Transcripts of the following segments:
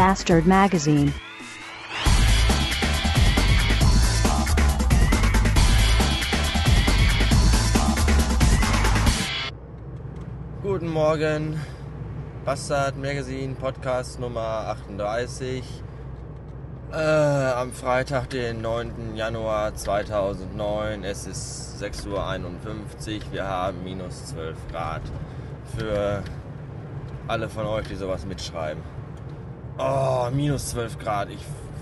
Bastard Magazine. Guten Morgen, Bastard Magazine Podcast Nummer 38. Äh, am Freitag, den 9. Januar 2009. Es ist 6.51 Uhr. Wir haben minus 12 Grad. Für alle von euch, die sowas mitschreiben. Oh, minus 12 Grad. Ich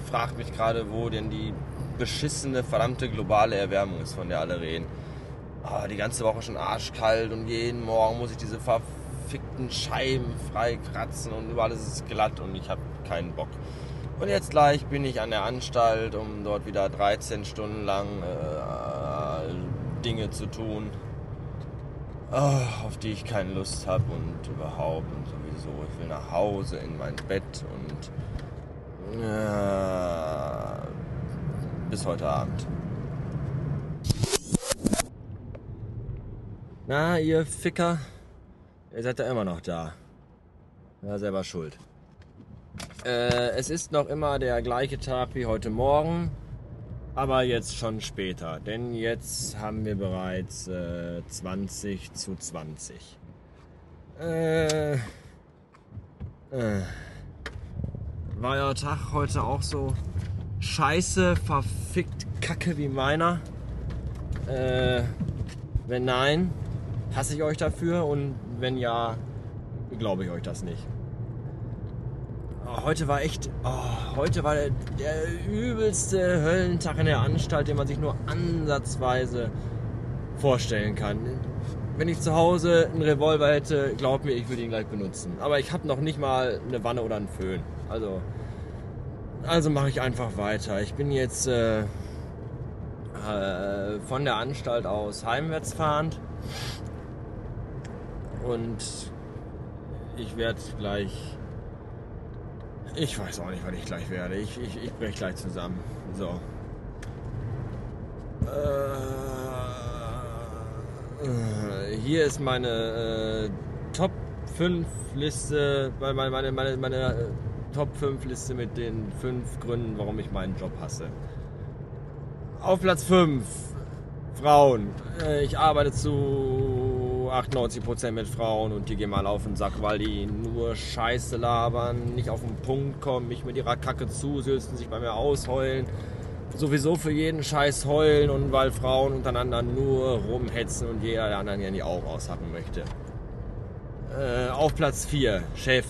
frage mich gerade, wo denn die beschissene, verdammte globale Erwärmung ist, von der alle reden. Oh, die ganze Woche schon arschkalt und jeden Morgen muss ich diese verfickten Scheiben freikratzen und überall ist es glatt und ich habe keinen Bock. Und jetzt gleich bin ich an der Anstalt, um dort wieder 13 Stunden lang äh, Dinge zu tun, oh, auf die ich keine Lust habe und überhaupt und sowieso. Ich will nach Hause in mein Bett und äh, bis heute Abend. Na, ihr Ficker, ihr seid ja immer noch da. Ja, selber schuld. Äh, es ist noch immer der gleiche Tag wie heute Morgen, aber jetzt schon später, denn jetzt haben wir bereits äh, 20 zu 20. Äh, äh, war euer Tag heute auch so scheiße, verfickt kacke wie meiner? Äh, wenn nein, hasse ich euch dafür und wenn ja, glaube ich euch das nicht. Oh, heute war echt, oh, heute war der, der, übelste Höllentag in der Anstalt, den man sich nur ansatzweise vorstellen kann. Wenn ich zu Hause einen Revolver hätte, glaub mir, ich würde ihn gleich benutzen. Aber ich habe noch nicht mal eine Wanne oder einen Föhn. Also, also mache ich einfach weiter. Ich bin jetzt äh, äh, von der Anstalt aus heimwärts fahrend und ich werde gleich ich weiß auch nicht, was ich gleich werde. Ich, ich, ich breche gleich zusammen. So. Äh, hier ist meine äh, Top 5 Liste, meine, meine, meine, meine äh, Top 5 Liste mit den 5 Gründen, warum ich meinen Job hasse. Auf Platz 5 Frauen. Äh, ich arbeite zu 98% mit Frauen und die gehen mal auf den Sack, weil die nur Scheiße labern, nicht auf den Punkt kommen, mich mit ihrer Kacke zusülzen, sich bei mir ausheulen. Sowieso für jeden Scheiß heulen und weil Frauen untereinander nur rumhetzen und jeder der anderen ja die Augen aushacken möchte. Äh, auf Platz 4, Chef.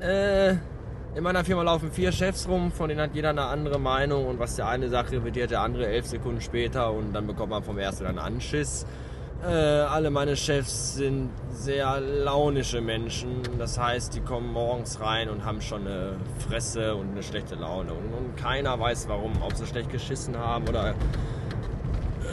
Äh, in meiner Firma laufen vier Chefs rum, von denen hat jeder eine andere Meinung und was der eine sagt, revidiert der andere elf Sekunden später und dann bekommt man vom ersten dann Anschiss. Äh, alle meine Chefs sind sehr launische Menschen. Das heißt, die kommen morgens rein und haben schon eine Fresse und eine schlechte Laune. Und, und keiner weiß warum. Ob sie schlecht geschissen haben oder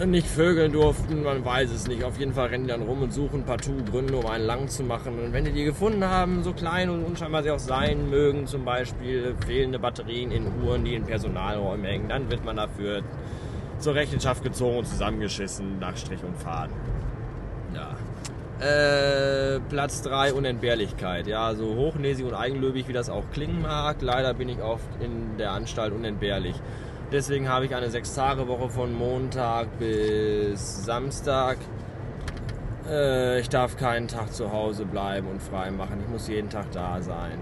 nicht vögeln durften, man weiß es nicht. Auf jeden Fall rennen die dann rum und suchen partout Gründe, um einen lang zu machen. Und wenn die die gefunden haben, so klein und unscheinbar sie auch sein mögen, zum Beispiel fehlende Batterien in Uhren, die in Personalräumen hängen, dann wird man dafür zur Rechenschaft gezogen und zusammengeschissen nach Strich und Faden. Ja. Äh, Platz 3 Unentbehrlichkeit. Ja, so hochnäsig und eigenlöbig wie das auch klingen mag, leider bin ich oft in der Anstalt unentbehrlich. Deswegen habe ich eine 6-Tage-Woche von Montag bis Samstag. Äh, ich darf keinen Tag zu Hause bleiben und frei machen. Ich muss jeden Tag da sein.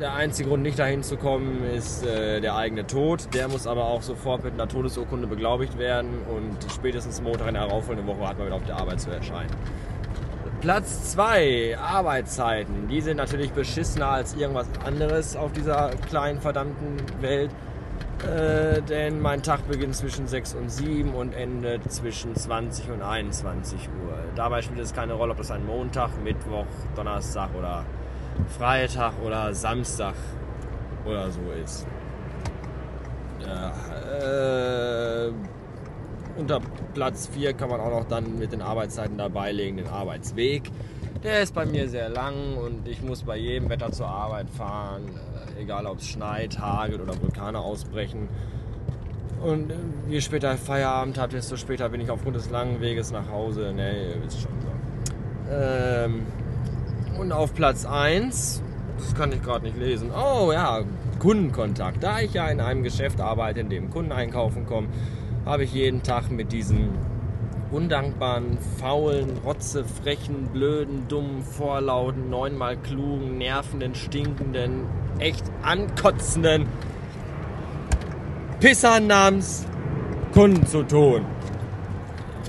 Der einzige Grund, nicht dahin zu kommen, ist äh, der eigene Tod. Der muss aber auch sofort mit einer Todesurkunde beglaubigt werden und spätestens Montag in der darauffolgenden Woche hat man wieder auf der Arbeit zu erscheinen. Platz 2, Arbeitszeiten. Die sind natürlich beschissener als irgendwas anderes auf dieser kleinen verdammten Welt. Äh, denn mein Tag beginnt zwischen 6 und 7 und endet zwischen 20 und 21 Uhr. Dabei spielt es keine Rolle, ob das ein Montag, Mittwoch, Donnerstag oder Freitag oder Samstag oder so ist. Ja, äh, unter Platz 4 kann man auch noch dann mit den Arbeitszeiten dabei legen, den Arbeitsweg. Der ist bei mir sehr lang und ich muss bei jedem Wetter zur Arbeit fahren, äh, egal ob es schneit, hagelt oder Vulkane ausbrechen. Und äh, je später Feierabend hat, desto später bin ich aufgrund des langen Weges nach Hause. Ne, ihr wisst schon so. Ähm, und auf Platz 1, das kann ich gerade nicht lesen. Oh ja, Kundenkontakt. Da ich ja in einem Geschäft arbeite, in dem Kunden einkaufen kommen, habe ich jeden Tag mit diesem undankbaren, faulen, rotzefrechen, blöden, dummen, vorlauten, neunmal klugen, nervenden, stinkenden, echt ankotzenden Pisser namens Kunden zu tun.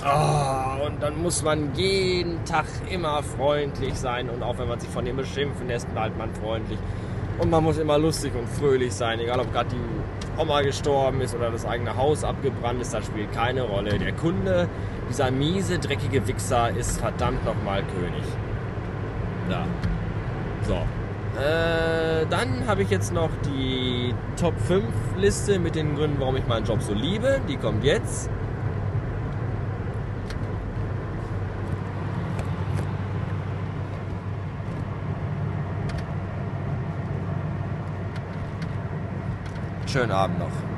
Oh, und dann muss man jeden Tag immer freundlich sein und auch wenn man sich von dem beschimpfen lässt, bleibt man freundlich. Und man muss immer lustig und fröhlich sein, egal ob gerade die Oma gestorben ist oder das eigene Haus abgebrannt ist, das spielt keine Rolle. Der Kunde, dieser miese, dreckige Wichser, ist verdammt nochmal König. Ja. So. Äh, dann habe ich jetzt noch die Top 5 Liste mit den Gründen, warum ich meinen Job so liebe. Die kommt jetzt. Schönen Abend noch.